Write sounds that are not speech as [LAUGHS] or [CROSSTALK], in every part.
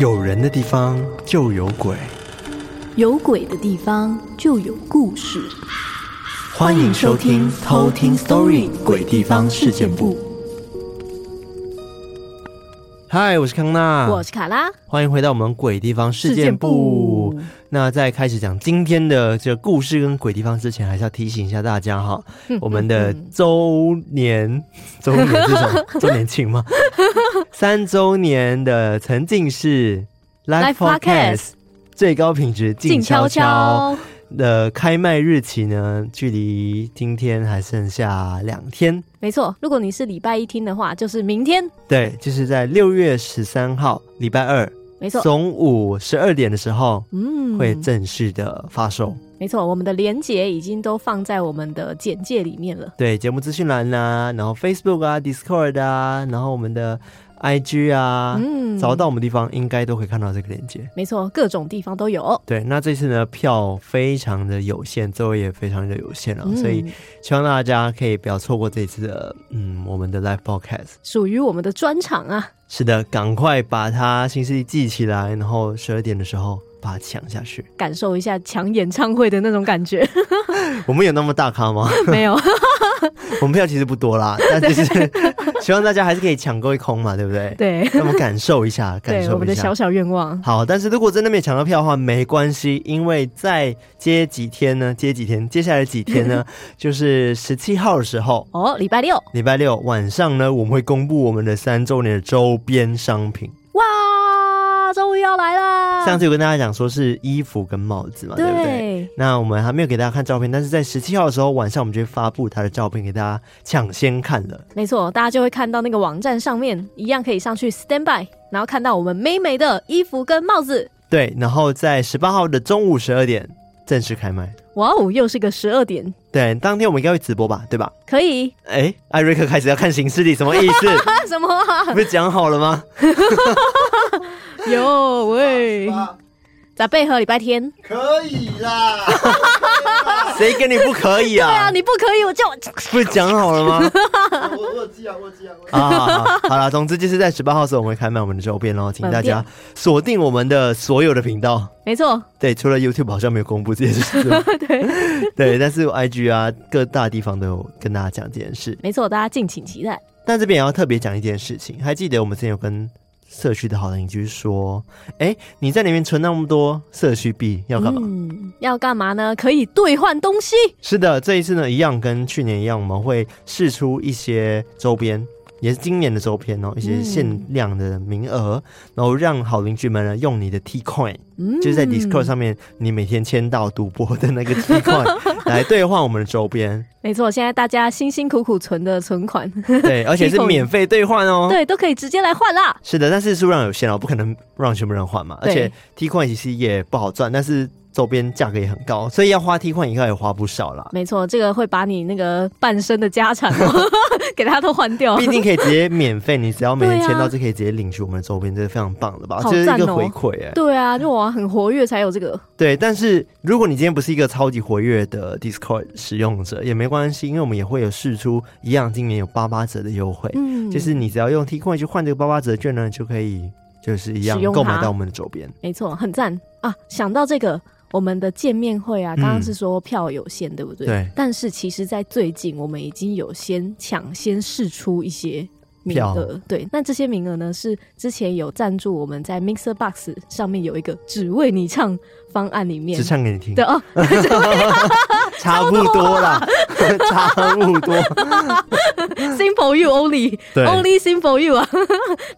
有人的地方就有鬼，有鬼的地方就有故事。欢迎收听《偷听 Story 鬼地方事件簿》。嗨，我是康娜，我是卡拉，欢迎回到我们鬼地方事件部。那在开始讲今天的这个故事跟鬼地方之前，还是要提醒一下大家哈，[LAUGHS] 我们的周年 [LAUGHS] 周年是什么？周年庆吗？[LAUGHS] 三周年的沉浸式 Live Podcast 最高品质静悄悄的开卖日期呢，距离今天还剩下两天。没错，如果你是礼拜一听的话，就是明天。对，就是在六月十三号礼拜二，没错，中午十二点的时候，嗯，会正式的发售。没错，我们的连结已经都放在我们的简介里面了。对，节目资讯栏啊，然后 Facebook 啊，Discord 啊，然后我们的。I G 啊，嗯，找到我们地方应该都可以看到这个链接。没错，各种地方都有。对，那这次呢，票非常的有限，座位也非常的有限了，嗯，所以希望大家可以不要错过这次的，嗯，我们的 Live Podcast，属于我们的专场啊。是的，赶快把它新势力记起来，然后十二点的时候把它抢下去，感受一下抢演唱会的那种感觉。[LAUGHS] [LAUGHS] 我们有那么大咖吗？没有。[LAUGHS] 我们票其实不多啦，但就是希望大家还是可以抢购一空嘛，对不对？对，让我们感受一下，感受一下我们的小小愿望。好，但是如果真的没抢到票的话，没关系，因为在接几天呢，接几天，接下来几天呢，就是十七号的时候哦，礼拜六，礼拜六晚上呢，我们会公布我们的三周年的周边商品。哇！终于要来啦！上次有跟大家讲说是衣服跟帽子嘛，对，对不对？那我们还没有给大家看照片，但是在十七号的时候晚上，我们就会发布他的照片给大家抢先看了。没错，大家就会看到那个网站上面一样可以上去 stand by，然后看到我们美美的衣服跟帽子。对，然后在十八号的中午十二点正式开麦。哇哦，又是个十二点。对，当天我们应该会直播吧？对吧？可以。哎，艾瑞克开始要看行事历，什么意思？[LAUGHS] 什么啊？不是讲好了吗？[LAUGHS] 有喂，咋配合礼拜天？可以啦，谁跟你不可以啊？对啊，你不可以，我就 [LAUGHS] 不是讲好了吗？我我记啊，我记啊。啊，好了，总之就是在十八号的时候，我们会开卖我们的周边哦，请大家锁定我们的所有的频道。没错，对，除了 YouTube 好像没有公布这件事。[LAUGHS] 对对，但是 IG 啊，各大地方都有跟大家讲这件事。没错，大家敬请期待。但这边也要特别讲一件事情，还记得我们之前有跟。社区的好邻居说：“哎、欸，你在里面存那么多社区币要干嘛？嗯，要干嘛呢？可以兑换东西。是的，这一次呢，一样跟去年一样，我们会试出一些周边。”也是今年的周边哦，一些限量的名额，嗯、然后让好邻居们呢用你的 T Coin，、嗯、就是在 Discord 上面你每天签到赌博的那个 T Coin [LAUGHS] 来兑换我们的周边。没错，现在大家辛辛苦苦存的存款，对，[LAUGHS] 而且是免费兑换哦，对，都可以直接来换啦。是的，但是数量有限哦，不可能让全部人换嘛，而且 T Coin 其实也不好赚，但是。周边价格也很高，所以要花替换以后也花不少啦。没错，这个会把你那个半生的家产 [LAUGHS] 给他都换掉。毕竟可以直接免费，你只要每天签到就可以直接领取我们的周边，这是非常棒的吧？这、喔、是一个回馈哎、欸。对啊，就我很活跃才有这个。对，但是如果你今天不是一个超级活跃的 Discord 使用者也没关系，因为我们也会有试出一样，今年有八八折的优惠。嗯，就是你只要用 T 换去换这个八八折券呢，就可以就是一样购买到我们的周边。没错，很赞啊！想到这个。我们的见面会啊，刚刚是说票有限，嗯、对不对？对。但是其实，在最近，我们已经有先抢先试出一些名额。对。那这些名额呢，是之前有赞助我们在 Mixer Box 上面有一个只为你唱方案里面，只唱给你听。对哦，[LAUGHS] 差不多啦，差不多。For you only，对 only sing for you 啊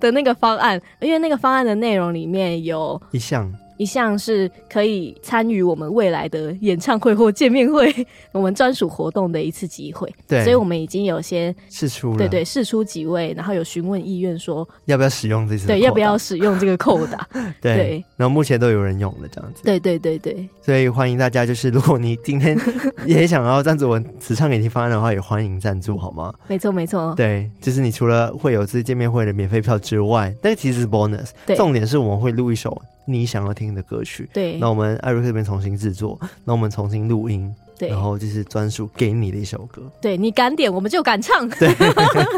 的那个方案，因为那个方案的内容里面有一项。一项是可以参与我们未来的演唱会或见面会，[LAUGHS] 我们专属活动的一次机会。对，所以我们已经有些试出了，对对，试出几位，然后有询问意愿说要不要使用这次，对，要不要使用这个扣打？[LAUGHS] 对，对然后目前都有人用了这样子。对对对对，所以欢迎大家，就是如果你今天 [LAUGHS] 也想要赞助我词唱给你方案的话，也欢迎赞助好吗？没错没错，对，就是你除了会有这次见面会的免费票之外，但其实是 bonus，重点是我们会录一首。你想要听的歌曲。对，那我们艾瑞克这边重新制作，那我们重新录音。对，然后就是专属给你的一首歌。对，你敢点，我们就敢唱。对，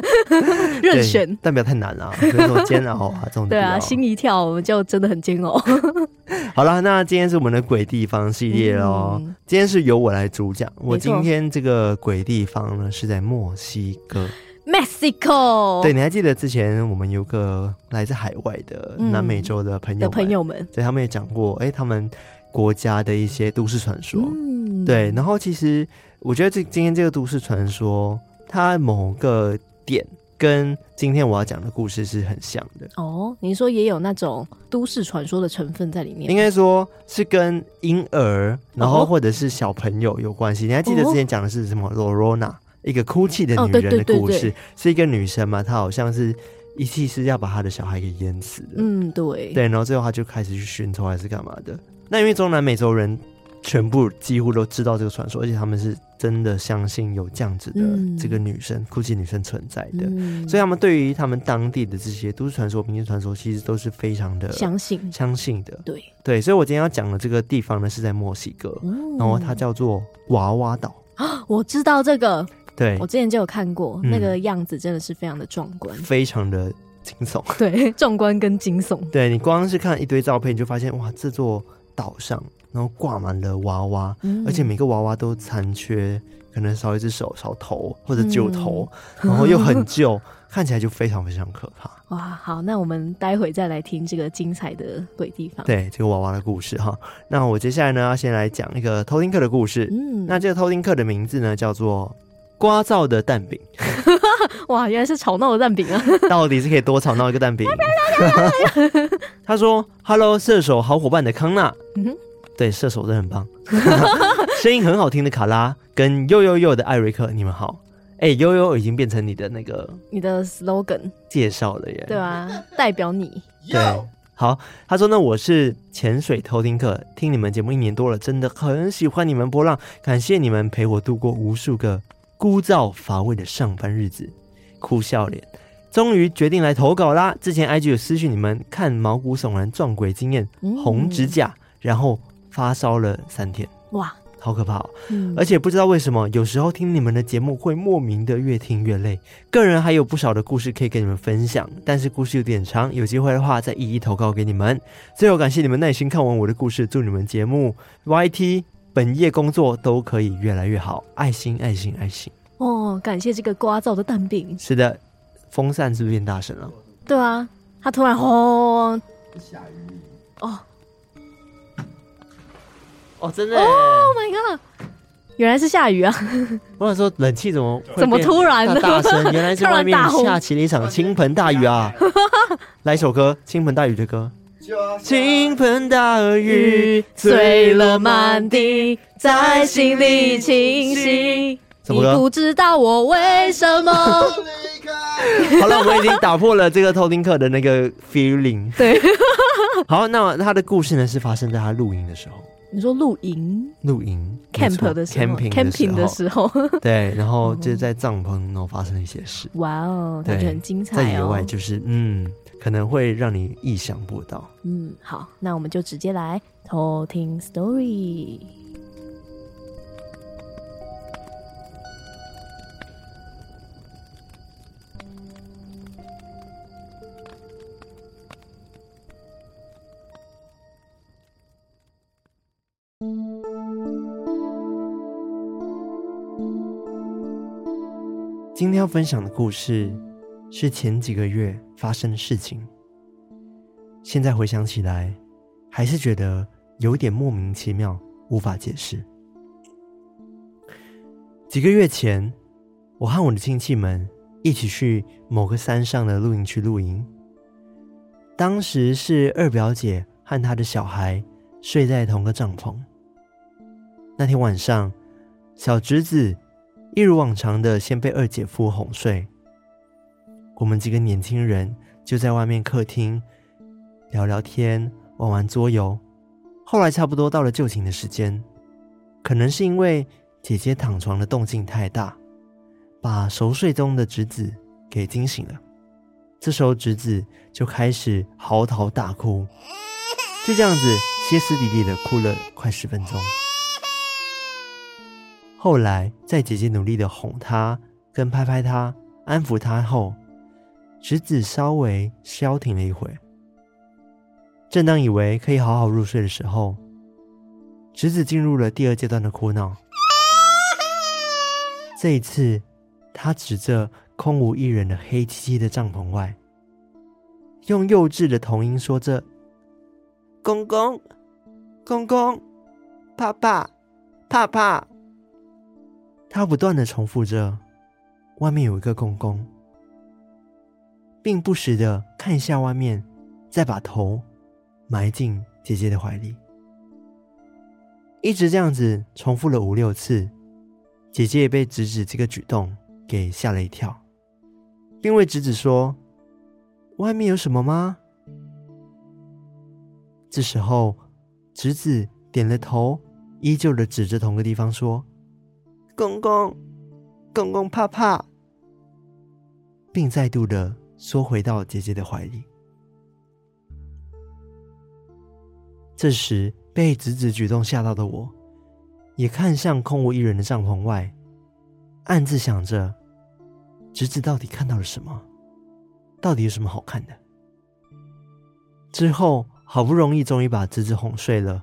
[LAUGHS] 任选，但不要太难啊，比如说煎熬啊这种。对啊，心一跳，我们就真的很煎熬。[LAUGHS] 好了，那今天是我们的鬼地方系列喽。嗯、今天是由我来主讲。我今天这个鬼地方呢是在墨西哥，Mexico。对，你还记得之前我们有个来自海外的南美洲的朋友们、嗯、的朋友们，对，他们也讲过，哎，他们国家的一些都市传说。嗯对，然后其实我觉得这今天这个都市传说，它某个点跟今天我要讲的故事是很像的。哦，你说也有那种都市传说的成分在里面？应该说是跟婴儿，然后或者是小朋友有关系。哦、你还记得之前讲的是什么？罗罗娜，一个哭泣的女人的故事，哦、对对对对，是一个女生嘛？她好像是一气是要把她的小孩给淹死的。嗯，对。对，然后最后她就开始去寻仇还是干嘛的？那因为中南美洲人。全部几乎都知道这个传说，而且他们是真的相信有这样子的这个女生、嗯、哭泣女生存在的，嗯、所以他们对于他们当地的这些都市传说、民间传说，其实都是非常的相信、相信的。对对，所以我今天要讲的这个地方呢，是在墨西哥，嗯、然后它叫做娃娃岛。我知道这个，对，我之前就有看过，嗯、那个样子真的是非常的壮观，非常的惊悚。[LAUGHS] 对，壮观跟惊悚。对，你光是看一堆照片，你就发现哇，这座岛上。然后挂满了娃娃，嗯、而且每个娃娃都残缺，可能少一只手、少头或者旧头，嗯、然后又很旧，[LAUGHS] 看起来就非常非常可怕。哇，好，那我们待会再来听这个精彩的鬼地方。对，这个娃娃的故事哈。那我接下来呢，要先来讲一个偷听客的故事。嗯，那这个偷听客的名字呢，叫做聒噪的蛋饼。[LAUGHS] 哇，原来是吵闹的蛋饼啊！[LAUGHS] [LAUGHS] 到底是可以多吵闹一个蛋饼？他说：“Hello，射手好伙伴的康纳。”嗯。对，射手真的很棒，声音很好听的卡拉跟又又又的艾瑞克，你们好。哎，悠悠已经变成你的那个你的 slogan 介绍了耶，对啊，代表你。对，好，他说呢，我是潜水偷听客，听你们节目一年多了，真的很喜欢你们波浪，感谢你们陪我度过无数个枯燥乏味的上班日子，哭笑脸，终于决定来投稿啦。之前 IG 有私讯你们看毛骨悚然撞鬼经验，红指甲，然后。发烧了三天，哇，好可怕哦！嗯，而且不知道为什么，有时候听你们的节目会莫名的越听越累。个人还有不少的故事可以跟你们分享，但是故事有点长，有机会的话再一一投稿给你们。最后感谢你们耐心看完我的故事，祝你们节目 YT 本业工作都可以越来越好。爱心爱心爱心哦！感谢这个刮噪的蛋饼。是的，风扇是不是变大声了？对啊，它突然轰，下雨哦。哦，真的！Oh my god，原来是下雨啊！[LAUGHS] 我想说，冷气怎么怎么突然的大声？原来是外面 [LAUGHS] 下起了一场倾盆大雨啊！[LAUGHS] 来一首歌，倾盆大雨的歌。倾盆大雨醉了满地，在心里清晰。你不知道我为什么？[LAUGHS] 好了，我们已经打破了这个偷听客的那个 feeling。对，好，那他的故事呢，是发生在他露营的时候。你说露营，露营 camp 的时候，camping 的时候，[LAUGHS] 对，然后就在帐篷，然后发生了一些事。哇哦，感觉很精彩哦。在野外就是，嗯，可能会让你意想不到。嗯，好，那我们就直接来偷听 story。今天要分享的故事是前几个月发生的事情。现在回想起来，还是觉得有点莫名其妙，无法解释。几个月前，我和我的亲戚们一起去某个山上的露营区露营。当时是二表姐和她的小孩睡在同个帐篷。那天晚上，小侄子。一如往常的，先被二姐夫哄睡。我们几个年轻人就在外面客厅聊聊天，玩玩桌游。后来差不多到了就寝的时间，可能是因为姐姐躺床的动静太大，把熟睡中的侄子给惊醒了。这时候侄子就开始嚎啕大哭，就这样子歇斯底里的哭了快十分钟。后来在姐姐努力的哄他、跟拍拍他、安抚他后，侄子稍微消停了一会。正当以为可以好好入睡的时候，侄子进入了第二阶段的哭闹。这一次，他指着空无一人的黑漆漆的帐篷外，用幼稚的童音说着：“公公，公公，怕怕，怕怕。”他不断的重复着：“外面有一个公公。”并不时的看一下外面，再把头埋进姐姐的怀里。一直这样子重复了五六次，姐姐也被侄子这个举动给吓了一跳，并问侄子说：“外面有什么吗？”这时候，侄子点了头，依旧的指着同个地方说：“公公，公公怕怕。”并再度的。缩回到姐姐的怀里。这时，被侄子举动吓到的我，也看向空无一人的帐篷外，暗自想着：侄子到底看到了什么？到底有什么好看的？之后，好不容易终于把侄子哄睡了，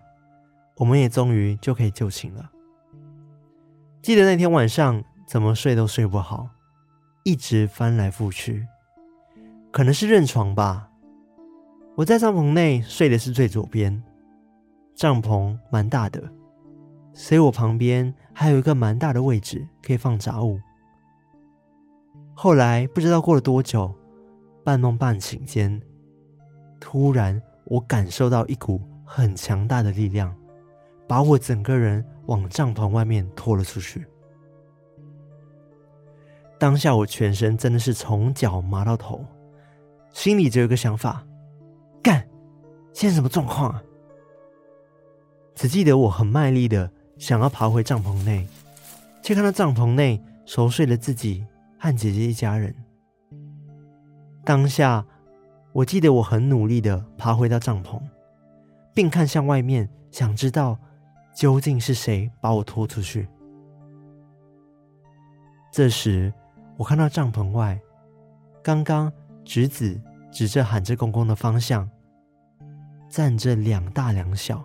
我们也终于就可以就寝了。记得那天晚上，怎么睡都睡不好，一直翻来覆去。可能是认床吧。我在帐篷内睡的是最左边，帐篷蛮大的，所以我旁边还有一个蛮大的位置可以放杂物。后来不知道过了多久，半梦半醒间，突然我感受到一股很强大的力量，把我整个人往帐篷外面拖了出去。当下我全身真的是从脚麻到头。心里只有一个想法：干！现在什么状况啊？只记得我很卖力的想要爬回帐篷内，却看到帐篷内熟睡了自己和姐姐一家人。当下，我记得我很努力的爬回到帐篷，并看向外面，想知道究竟是谁把我拖出去。这时，我看到帐篷外，刚刚。直子指着喊着公公的方向，站着两大两小，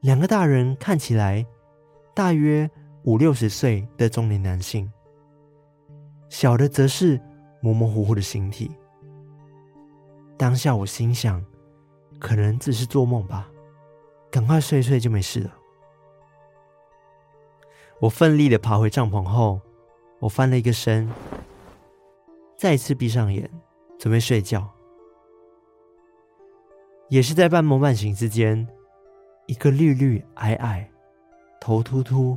两个大人看起来大约五六十岁的中年男性，小的则是模模糊糊的形体。当下我心想，可能只是做梦吧，赶快睡睡就没事了。我奋力的爬回帐篷后，我翻了一个身。再次闭上眼，准备睡觉。也是在半梦半醒之间，一个绿绿矮矮、头秃秃、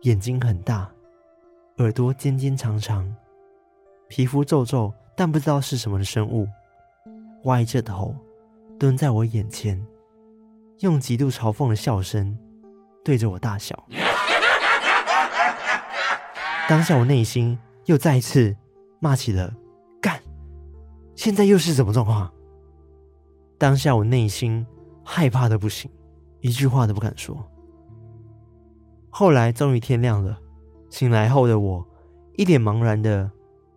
眼睛很大、耳朵尖尖长长、皮肤皱皱但不知道是什么的生物，歪着头蹲在我眼前，用极度嘲讽的笑声对着我大笑。当下我内心又再一次。骂起了干，现在又是什么状况？当下我内心害怕的不行，一句话都不敢说。后来终于天亮了，醒来后的我一脸茫然的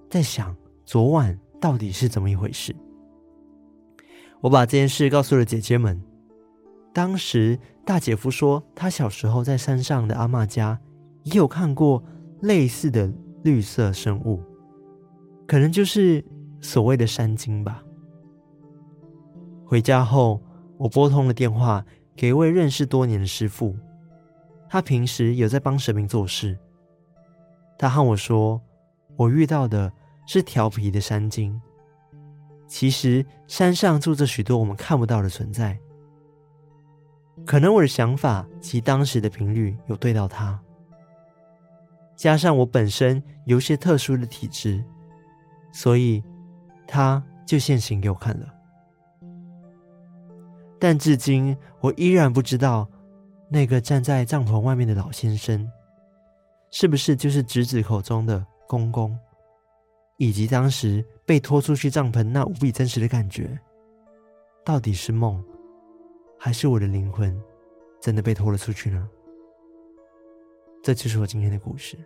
在想，昨晚到底是怎么一回事？我把这件事告诉了姐姐们。当时大姐夫说，他小时候在山上的阿嬷家也有看过类似的绿色生物。可能就是所谓的山精吧。回家后，我拨通了电话给一位认识多年的师傅，他平时有在帮神明做事。他和我说，我遇到的是调皮的山精。其实山上住着许多我们看不到的存在。可能我的想法及当时的频率有对到他，加上我本身有些特殊的体质。所以，他就现形给我看了。但至今，我依然不知道那个站在帐篷外面的老先生，是不是就是侄子口中的公公，以及当时被拖出去帐篷那无比真实的感觉，到底是梦还是我的灵魂真的被拖了出去呢？这就是我今天的故事。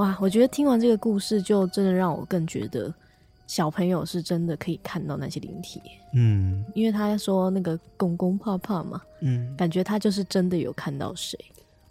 哇，我觉得听完这个故事，就真的让我更觉得小朋友是真的可以看到那些灵体。嗯，因为他说那个公公怕怕嘛，嗯，感觉他就是真的有看到谁。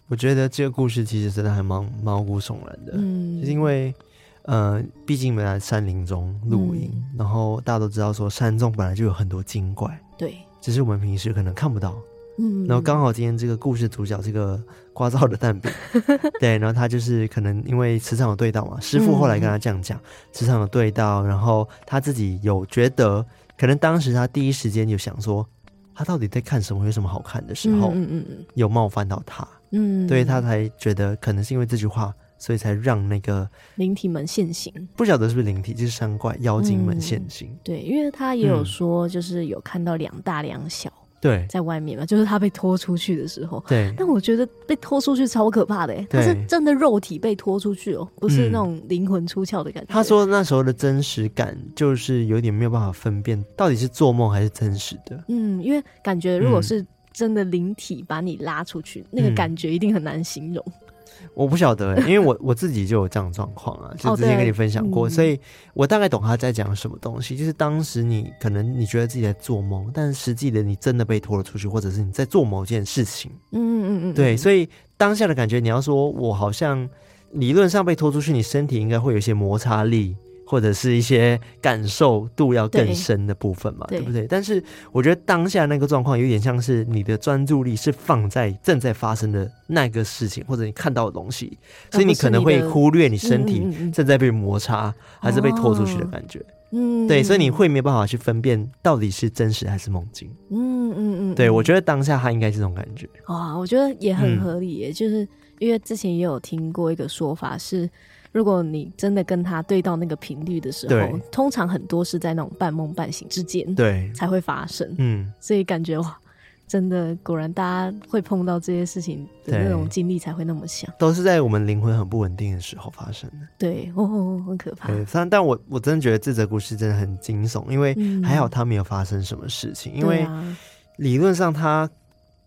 我觉得这个故事其实真的还蛮毛骨悚然的，嗯，就是因为呃，毕竟我们在山林中露营，嗯，然后大家都知道说山中本来就有很多精怪，对，只是我们平时可能看不到。嗯，然后刚好今天这个故事主角这个刮噪的蛋饼，[LAUGHS] 对，然后他就是可能因为磁场有对到嘛，师傅后来跟他这样讲，磁场有对到，然后他自己有觉得，可能当时他第一时间就想说，他到底在看什么，有什么好看的时候，嗯嗯嗯，有冒犯到他，嗯，对他才觉得可能是因为这句话，所以才让那个灵体们现形，不晓得是不是灵体，就是山怪妖精们现形，对，因为他也有说，就是有看到两大两小。对，在外面嘛，就是他被拖出去的时候。对，但我觉得被拖出去超可怕的，他是真的肉体被拖出去哦，不是那种灵魂出窍的感觉。他说那时候的真实感就是有点没有办法分辨到底是做梦还是真实的。嗯，因为感觉如果是真的灵体把你拉出去，嗯，那个感觉一定很难形容。[LAUGHS] 我不晓得，[LAUGHS] 因为我我自己就有这样状况啊，就之前跟你分享过，所以我大概懂他在讲什么东西。就是当时你可能你觉得自己在做梦，但实际的你真的被拖了出去，或者是你在做某件事情。嗯嗯嗯，对，所以当下的感觉，你要说我好像理论上被拖出去，你身体应该会有一些摩擦力。或者是一些感受度要更深的部分嘛，对，对不对？但是我觉得当下那个状况有点像是你的专注力是放在正在发生的那个事情，或者你看到的东西，所以你可能会忽略你身体正在被摩擦还是被拖出去的感觉。嗯，对，所以你会没有办法去分辨到底是真实还是梦境。嗯嗯嗯，对，我觉得当下他应该是这种感觉。哇，我觉得也很合理耶，嗯，就是因为之前也有听过一个说法是。如果你真的跟他对到那个频率的时候，通常很多是在那种半梦半醒之间，对，才会发生。嗯，所以感觉哇，真的果然大家会碰到这些事情的那种经历才会那么想，都是在我们灵魂很不稳定的时候发生的。对，哦，很可怕。对，但但我我真的觉得这则故事真的很惊悚，因为还好他没有发生什么事情，嗯、因为理论上他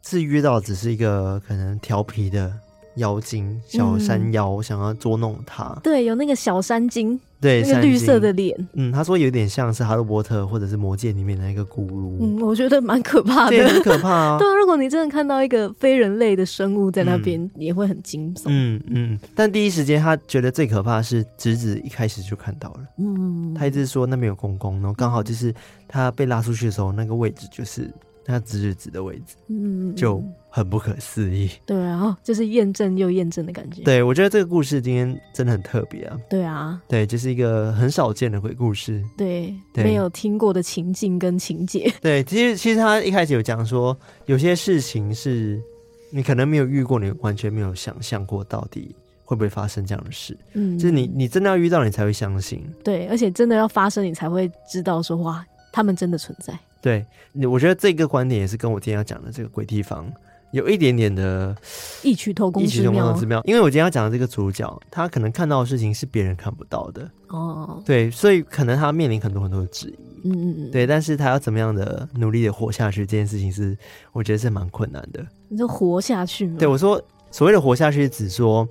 是遇到只是一个可能调皮的。妖精小山妖、嗯、想要捉弄他，对，有那个小山精，对，那个绿色的脸，嗯，他说有点像是哈利波特或者是魔戒里面的那个咕噜，嗯，我觉得蛮可怕的，很可怕啊。[LAUGHS] 对啊，如果你真的看到一个非人类的生物在那边，嗯、也会很惊悚。嗯嗯，但第一时间他觉得最可怕的是侄子一开始就看到了，嗯，他一直说那边有公公，然后刚好就是他被拉出去的时候，那个位置就是。他侄子的位置，嗯，就很不可思议。对啊，就是验证又验证的感觉。对，我觉得这个故事今天真的很特别啊。对啊，对，就是一个很少见的鬼故事。对，对没有听过的情境跟情节。[LAUGHS] 对，其实其实他一开始有讲说，有些事情是你可能没有遇过，你完全没有想象过到底会不会发生这样的事。嗯，就是你你真的要遇到，你才会相信。对，而且真的要发生，你才会知道说哇，他们真的存在。对，我觉得这个观点也是跟我今天要讲的这个鬼地方有一点点的异曲同工之妙。之妙。因为我今天要讲的这个主角，他可能看到的事情是别人看不到的哦。对，所以可能他面临很多很多的质疑。嗯嗯嗯。对，但是他要怎么样的努力的活下去，这件事情是我觉得是蛮困难的。你说活下去吗？对，我说所谓的活下去，只说。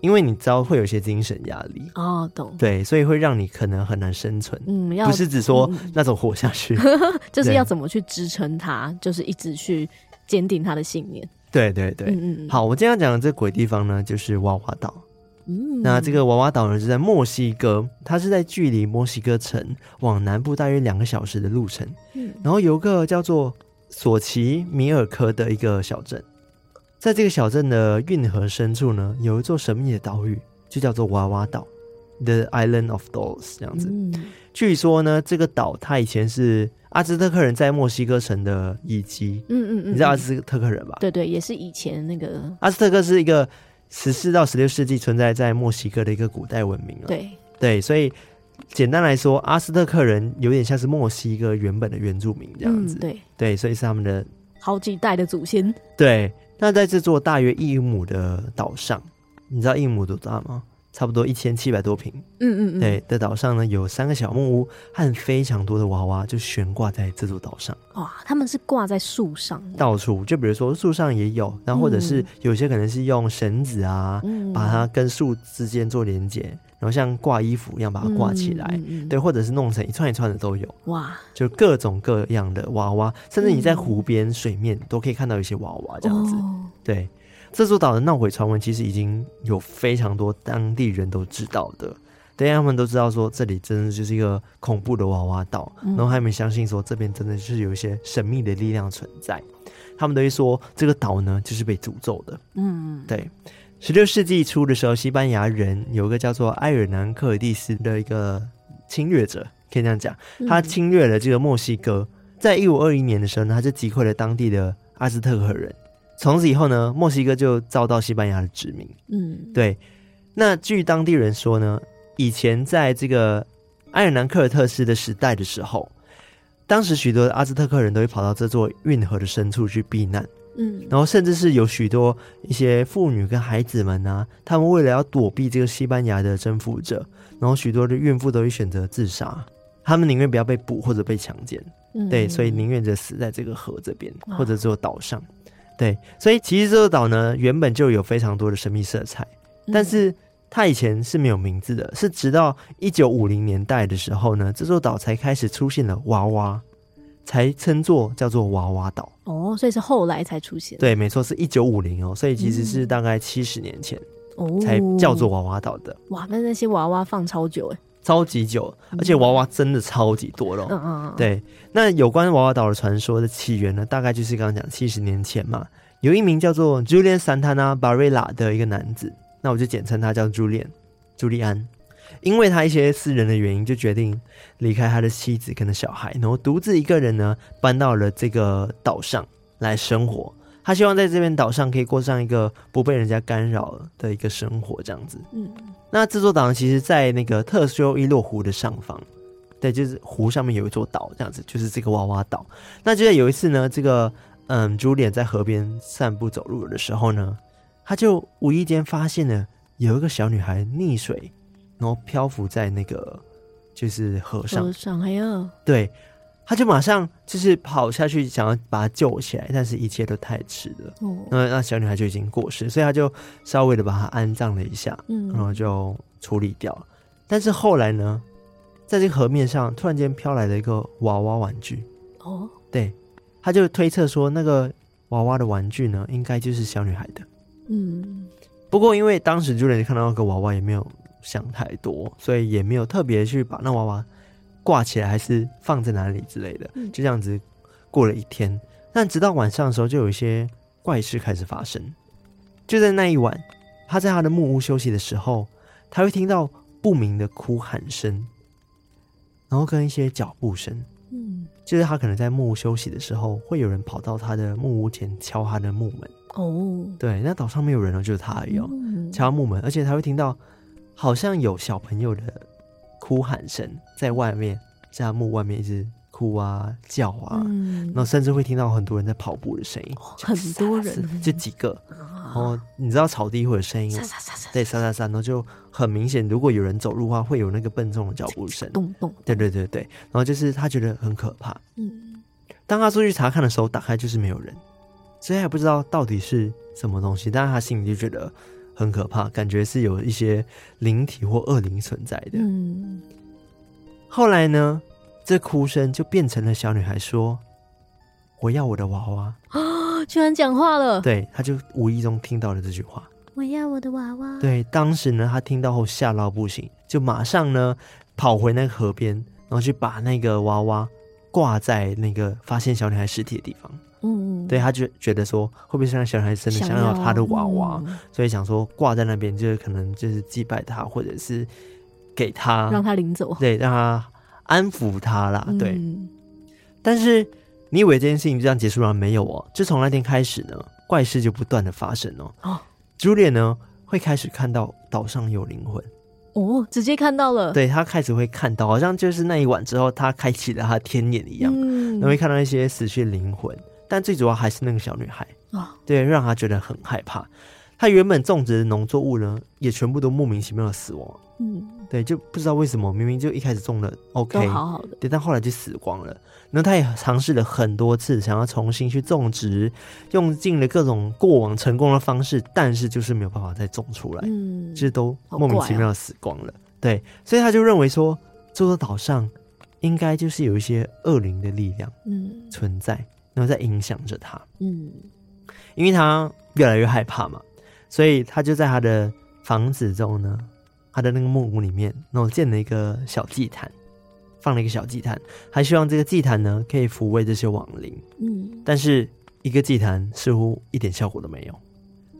因为你知道会有一些精神压力哦，懂对，所以会让你可能很难生存。嗯，要不是只说那种活下去，嗯、[LAUGHS] 就是要怎么去支撑他，就是一直去坚定他的信念。对对对，嗯嗯。好，我今天要讲的这鬼地方呢，就是娃娃岛。嗯，那这个娃娃岛呢，是在墨西哥，它是在距离墨西哥城往南部大约两个小时的路程。嗯，然后有一个叫做索奇米尔科的一个小镇。在这个小镇的运河深处呢，有一座神秘的岛屿，就叫做娃娃岛 （The Island of Dolls） 这样子。嗯、据说呢，这个岛它以前是阿兹特克人在墨西哥城的遗迹。嗯嗯嗯，你知道阿兹特克人吧？对对，也是以前那个阿兹特克是一个十四到十六世纪存在在墨西哥的一个古代文明了。对对，所以简单来说，阿斯特克人有点像是墨西哥原本的原住民这样子。嗯、对对，所以是他们的好几代的祖先。对。那在这座大约一亩的岛上，你知道一亩多大吗？差不多一千七百多平，嗯嗯嗯，对的岛上呢，有三个小木屋和非常多的娃娃，就悬挂在这座岛上。哇，他们是挂在树上，到处就比如说树上也有，然后或者是有些可能是用绳子啊，嗯、把它跟树之间做连接，然后像挂衣服一样把它挂起来，嗯嗯嗯、对，或者是弄成一串一串的都有。哇，就各种各样的娃娃，甚至你在湖边水面都可以看到一些娃娃这样子，哦、对。这座岛的闹鬼传闻其实已经有非常多当地人都知道的，对，他们都知道说这里真的就是一个恐怖的娃娃岛，嗯、然后他们相信说这边真的就是有一些神秘的力量存在，他们都会说这个岛呢就是被诅咒的。嗯，对。十六世纪初的时候，西班牙人有一个叫做埃尔南克尔蒂斯的一个侵略者，可以这样讲，他侵略了这个墨西哥，在一五二一年的时候呢，他就击溃了当地的阿兹特克人。从此以后呢，墨西哥就遭到西班牙的殖民。嗯，对。那据当地人说呢，以前在这个埃尔南克尔特斯的时代的时候，当时许多的阿兹特克人都会跑到这座运河的深处去避难。嗯，然后甚至是有许多一些妇女跟孩子们啊，他们为了要躲避这个西班牙的征服者，然后许多的孕妇都会选择自杀，他们宁愿不要被捕或者被强奸。嗯，对，所以宁愿就死在这个河这边或者这座岛上。对，所以其实这座岛呢，原本就有非常多的神秘色彩，但是它以前是没有名字的，是直到一九五零年代的时候呢，这座岛才开始出现了娃娃，才称作叫做娃娃岛。哦，所以是后来才出现。对，没错，是一九五零哦，所以其实是大概七十年前哦，才叫做娃娃岛的。哇，那那些娃娃放超久哎。超级久，而且娃娃真的超级多了。嗯嗯，对。那有关娃娃岛的传说的起源呢，大概就是刚刚讲七十年前嘛，有一名叫做 Julian Santana Barrera 的一个男子，那我就简称他叫 Julian，朱利安。因为他一些私人的原因，就决定离开他的妻子跟他小孩，然后独自一个人呢，搬到了这个岛上来生活。他希望在这边岛上可以过上一个不被人家干扰的一个生活，这样子。嗯，那这座岛其实，在那个特修伊洛湖的上方，对，就是湖上面有一座岛，这样子，就是这个娃娃岛。那就在有一次呢，这个嗯，朱莲在河边散步走路的时候呢，他就无意间发现了有一个小女孩溺水，然后漂浮在那个就是河上。河上还有对。他就马上就是跑下去，想要把她救起来，但是一切都太迟了。哦，那那小女孩就已经过世，所以他就稍微的把她安葬了一下，嗯，然后就处理掉了。但是后来呢，在这个河面上突然间飘来了一个娃娃玩具。哦，对，他就推测说那个娃娃的玩具呢，应该就是小女孩的。嗯，不过因为当时就连看到那个娃娃也没有想太多，所以也没有特别去把那娃娃。挂起来还是放在哪里之类的，就这样子过了一天。但直到晚上的时候，就有一些怪事开始发生。就在那一晚，他在他的木屋休息的时候，他会听到不明的哭喊声，然后跟一些脚步声。嗯，就是他可能在木屋休息的时候，会有人跑到他的木屋前敲他的木门。哦，对，那岛上没有人了，就是他而已哦，敲木门，而且他会听到好像有小朋友的。哭喊声在外面，在木外面一直哭啊叫啊，嗯、然后甚至会听到很多人在跑步的声音，很多人，就几个，然后你知道草地会有声音，对，沙沙沙，然后就很明显，如果有人走路的话，会有那个笨重的脚步声，咚咚，对对对对，然后就是他觉得很可怕，嗯，当他出去查看的时候，打开就是没有人，所以还不知道到底是什么东西，但是他心里就觉得。很可怕，感觉是有一些灵体或恶灵存在的。嗯，后来呢，这哭声就变成了小女孩说：“我要我的娃娃。”啊，居然讲话了！对，她就无意中听到了这句话：“我要我的娃娃。”对，当时呢，她听到后吓到不行，就马上呢跑回那个河边，然后去把那个娃娃挂在那个发现小女孩尸体的地方。嗯，对，他就觉得说，会不会像小孩真的想要他的娃娃，嗯、所以想说挂在那边，就是可能就是祭拜他，或者是给他让他领走，对，让他安抚他啦。对，嗯、但是你以为这件事情就这样结束了？没有哦，就从那天开始呢，怪事就不断的发生哦。哦，朱莉呢会开始看到岛上有灵魂。哦，直接看到了。对，他开始会看到，好像就是那一晚之后，他开启了他天眼一样，嗯，然后会看到一些死去的灵魂。但最主要还是那个小女孩。啊，对，让他觉得很害怕。他原本种植的农作物呢，也全部都莫名其妙的死亡。嗯，对，就不知道为什么，明明就一开始种的 OK，好好的，对，但后来就死光了。那他也尝试了很多次，想要重新去种植，用尽了各种过往成功的方式，但是就是没有办法再种出来，嗯，就是都莫名其妙的死光了。对，所以他就认为说，这座岛上应该就是有一些恶灵的力量，嗯，存在，然后在影响着他，嗯，因为他越来越害怕嘛，所以他就在他的房子中呢，他的那个木屋里面，然后建了一个小祭坛，放了一个小祭坛，还希望这个祭坛呢可以抚慰这些亡灵，嗯，但是一个祭坛似乎一点效果都没有，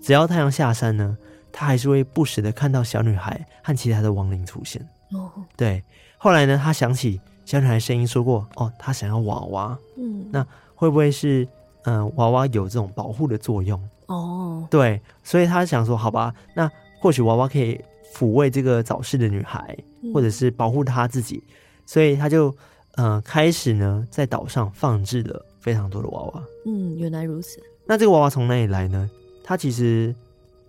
只要太阳下山呢。他还是会不时的看到小女孩和其他的亡灵出现。哦，对。后来呢，他想起小女孩声音说过：“哦，她想要娃娃。”嗯，那会不会是嗯、呃，娃娃有这种保护的作用？哦，对。所以他想说：“好吧，那或许娃娃可以抚慰这个早逝的女孩，或者是保护她自己。嗯”所以他就嗯、呃，开始呢，在岛上放置了非常多的娃娃。嗯，原来如此。那这个娃娃从哪里来呢？他其实。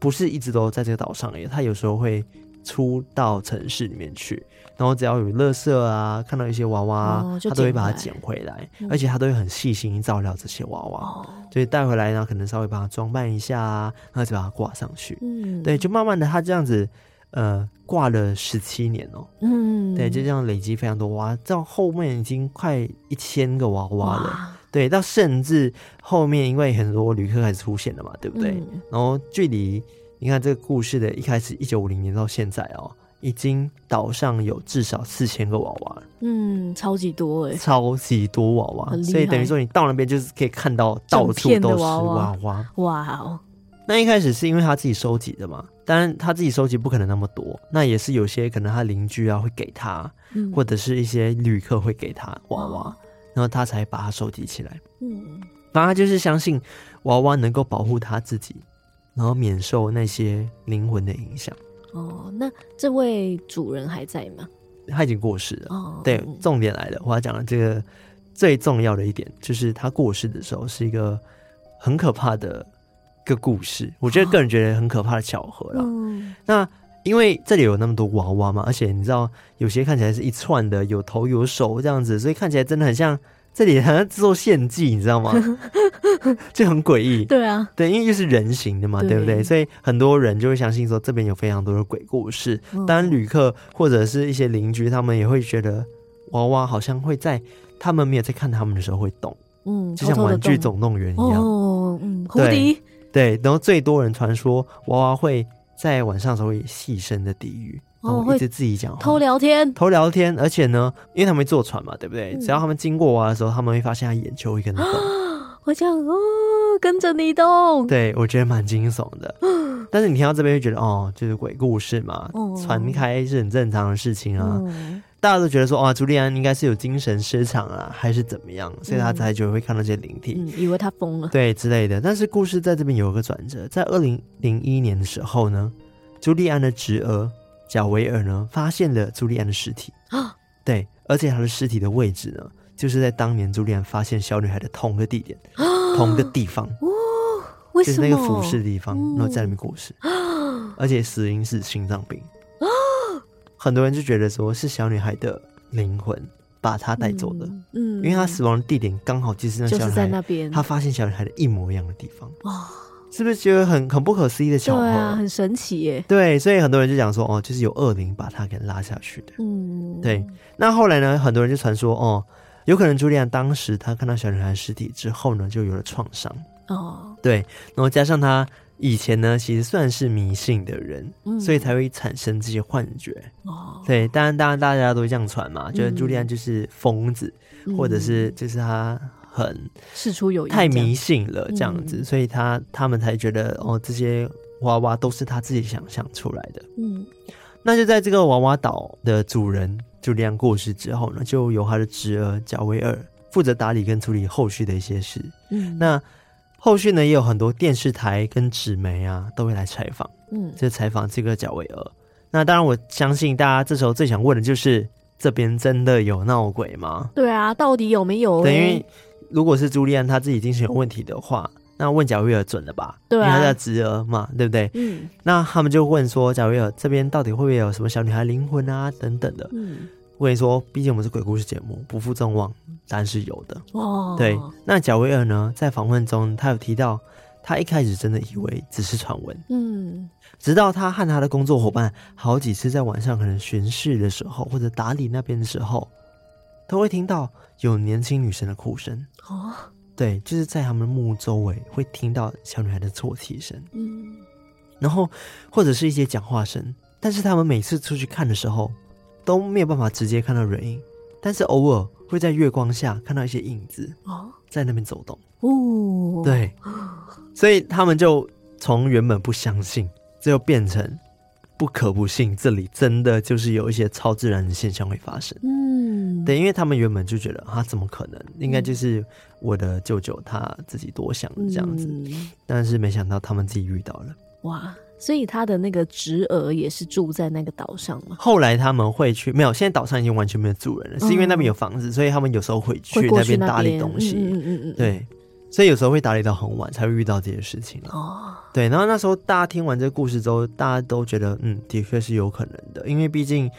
不是一直都在这个岛上耶，他有时候会出到城市里面去，然后只要有垃圾啊，看到一些娃娃，哦、他都会把它捡回来，嗯、而且他都会很细心照料这些娃娃，哦、所以带回来呢，可能稍微把它装扮一下啊，然后就把它挂上去。嗯，对，就慢慢的他这样子，呃，挂了十七年哦、喔。嗯，对，就这样累积非常多娃，到后面已经快一千个娃娃了。对，到甚至后面，因为很多旅客开始出现了嘛，对不对？嗯、然后距离你看这个故事的一开始，一九五零年到现在哦，已经岛上有至少四千个娃娃。嗯，超级多哎，超级多娃娃，所以等于说你到那边就是可以看到到处都是娃娃。哇哦！那一开始是因为他自己收集的嘛，当然他自己收集不可能那么多，那也是有些可能他邻居啊会给他，嗯、或者是一些旅客会给他娃娃。然后他才把它收集起来。嗯，反正他就是相信娃娃能够保护他自己，然后免受那些灵魂的影响。哦，那这位主人还在吗？他已经过世了。哦，对，重点来了，我要讲的这个最重要的一点，就是他过世的时候是一个很可怕的一个故事。我觉得个人觉得很可怕的巧合了。嗯，那。因为这里有那么多娃娃嘛，而且你知道，有些看起来是一串的，有头有手这样子，所以看起来真的很像这里好像做献祭，你知道吗？[LAUGHS] 就很诡异。对啊，对，因为又是人形的嘛，对，对不对？所以很多人就会相信说这边有非常多的鬼故事。当然，旅客或者是一些邻居，他们也会觉得娃娃好像会在他们没有在看他们的时候会动，嗯，就像玩具总动员一样。哦，嗯，蝴蝶。对，然后最多人传说娃娃会。在晚上的时候会细声的低语，然后一直自己讲话，偷聊天，偷聊天。而且呢，因为他们坐船嘛，对不对？嗯、只要他们经过我的时候，他们会发现他眼球会跟着动。[GASPS] 我讲哦，跟着你动。对，我觉得蛮惊悚的。[GASPS] 但是你听到这边会觉得哦，就是鬼故事嘛，船开是很正常的事情啊。嗯大家都觉得说，哇，朱利安应该是有精神失常啊，还是怎么样？所以他才就会看到这些灵体，嗯，以为他疯了，对之类的。但是故事在这边有一个转折，在二零零一年的时候呢，朱利安的侄儿贾维尔呢发现了朱利安的尸体。啊，对，而且他的尸体的位置呢，就是在当年朱利安发现小女孩的同个地点，同个地方。哦，为什么？就是那个服尸的地方，然后在里面过世，而且死因是心脏病。很多人就觉得说是小女孩的灵魂把她带走的，嗯，因为她死亡的地点刚好就是那小女孩，在那边，她发现小女孩的一模一样的地方，哇，是不是觉得很很不可思议的巧合？对啊，很神奇耶。对，所以很多人就讲说，哦，就是有恶灵把他给拉下去的，嗯，对。那后来呢，很多人就传说，哦，有可能朱莉安当时她看到小女孩尸体之后呢，就有了创伤，哦，对，然后加上她。以前呢，其实算是迷信的人，嗯、所以才会产生这些幻觉。哦，对，当然，当然，大家都会这样传嘛，觉得朱莉安就是疯子，嗯、或者是就是他很事出有因，太迷信了这样子，嗯、所以他他们才觉得哦，这些娃娃都是他自己想象出来的。嗯，那就在这个娃娃岛的主人朱利安过世之后呢，就由他的侄儿贾维尔负责打理跟处理后续的一些事。嗯，那。后续呢，也有很多电视台跟纸媒啊，都会来采访，嗯，就采访这个贾维尔。那当然，我相信大家这时候最想问的就是，这边真的有闹鬼吗？对啊，到底有没有？等于如果是朱利安他自己精神有问题的话，那问贾维尔准了吧？对、啊，因为他的侄儿嘛，对不对？嗯。那他们就问说，贾维尔这边到底会不会有什么小女孩灵魂啊，等等的？嗯。我跟你说，毕竟我们是鬼故事节目，不负众望，答案是有的。哦。对，那贾维尔呢，在访问中，他有提到，他一开始真的以为只是传闻。嗯。直到他和他的工作伙伴好几次在晚上可能巡视的时候，或者打理那边的时候，都会听到有年轻女生的哭声。哦。对，就是在他们墓周围会听到小女孩的啜泣声，嗯，然后或者是一些讲话声，但是他们每次出去看的时候都没有办法直接看到人影，但是偶尔会在月光下看到一些影子哦，在那边走动。哦，对，所以他们就从原本不相信，最后变成不可不信，这里真的就是有一些超自然的现象会发生，嗯，对，因为他们原本就觉得啊，怎么可能？应该就是。我的舅舅他自己多想的这样子，嗯，但是没想到他们自己遇到了。哇！所以他的那个侄儿也是住在那个岛上吗？后来他们会去，没有，现在岛上已经完全没有住人了，嗯，是因为那边有房子，所以他们有时候会去那边打理东西。嗯嗯嗯，对，所以有时候会打理到很晚才会遇到这些事情。哦，对，然后那时候大家听完这个故事之后，大家都觉得，嗯，的确是有可能的，因为毕竟。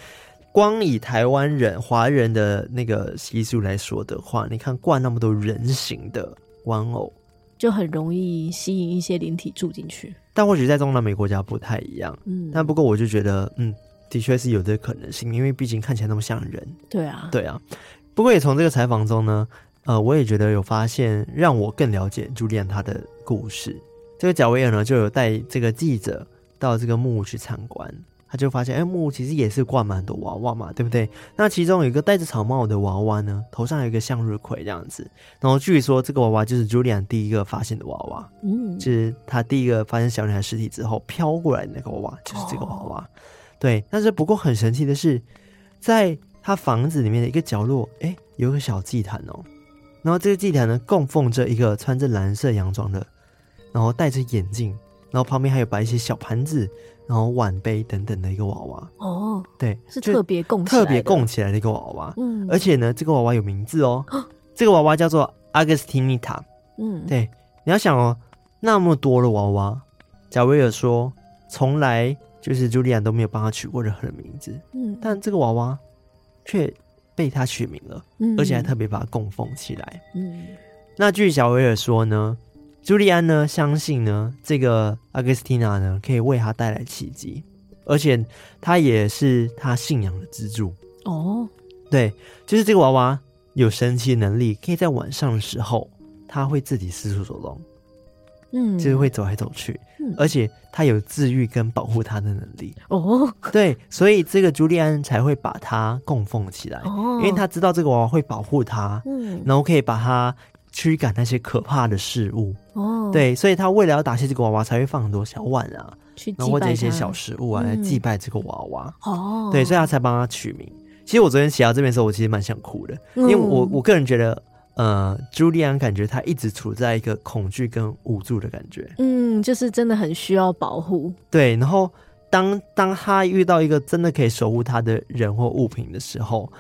光以台湾人、华人的那个习俗来说的话，你看挂那么多人形的玩偶，就很容易吸引一些灵体住进去。但或许在中南美国家不太一样，嗯。但不过我就觉得，嗯，的确是有这个可能性，因为毕竟看起来那么像人。对啊，对啊。不过也从这个采访中呢，呃，我也觉得有发现，让我更了解朱莉安她的故事。这个贾维尔呢，就有带这个记者到这个墓去参观。他就发现，哎，墓其实也是挂满很多娃娃嘛，对不对？那其中有一个戴着草帽的娃娃呢，头上有一个向日葵这样子。然后据说这个娃娃就是 Julian 第一个发现的娃娃，嗯，就是他第一个发现小女孩尸体之后飘过来的那个娃娃，就是这个娃娃。哦、对，但是不过很神奇的是，在他房子里面的一个角落，哎，有一个小祭坛哦。然后这个祭坛呢，供奉着一个穿着蓝色洋装的，然后戴着眼镜，然后旁边还有摆一些小盘子。然后碗杯等等的一个娃娃哦，对，是特别供特别供起来的一个娃娃，嗯，而且呢，这个娃娃有名字哦，这个娃娃叫做阿格斯提尼塔，嗯，对，你要想哦，那么多的娃娃，贾维尔说从来就是朱莉安都没有帮他取过任何的名字，嗯，但这个娃娃却被他取名了，嗯，而且还特别把它供奉起来，嗯，那据小维尔说呢。朱利安呢，相信呢，这个阿格斯蒂娜呢，可以为他带来奇迹，而且他也是他信仰的支柱。哦，对，就是这个娃娃有神奇的能力，可以在晚上的时候，他会自己四处走动，嗯，就是会走来走去，嗯，而且他有治愈跟保护他的能力。哦，对，所以这个朱利安才会把他供奉起来，哦，因为他知道这个娃娃会保护他，嗯，然后可以把他。驱赶那些可怕的事物。哦，对，所以他为了要打谢这个娃娃，才会放很多小碗啊，然后或者一些小食物啊、嗯、来祭拜这个娃娃。哦，对，所以他才帮他取名。其实我昨天写到这边的时候，我其实蛮想哭的，因为我我个人觉得，呃，朱利安感觉他一直处在一个恐惧跟无助的感觉，嗯，就是真的很需要保护。对，然后当当他遇到一个真的可以守护他的人或物品的时候。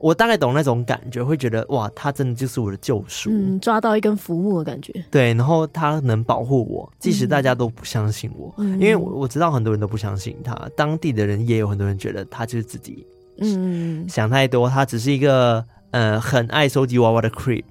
我大概懂那种感觉，会觉得哇，他真的就是我的救赎，嗯，抓到一根浮木的感觉。对，然后他能保护我，即使大家都不相信我，嗯、因为我我知道很多人都不相信他，当地的人也有很多人觉得他就是自己，嗯，想太多，他只是一个呃很爱收集娃娃的 creep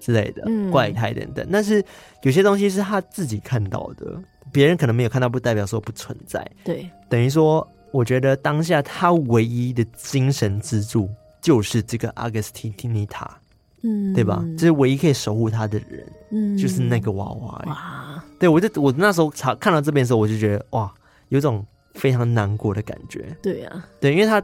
之类的、嗯、怪胎等等。但是有些东西是他自己看到的，别人可能没有看到，不代表说不存在。对，等于说，我觉得当下他唯一的精神支柱。就是这个阿格斯提提尼塔，嗯，对吧？这、就是唯一可以守护他的人，嗯，就是那个娃娃。哇，对我就我那时候查看到这边的时候，我就觉得哇，有种非常难过的感觉。对啊，对，因为他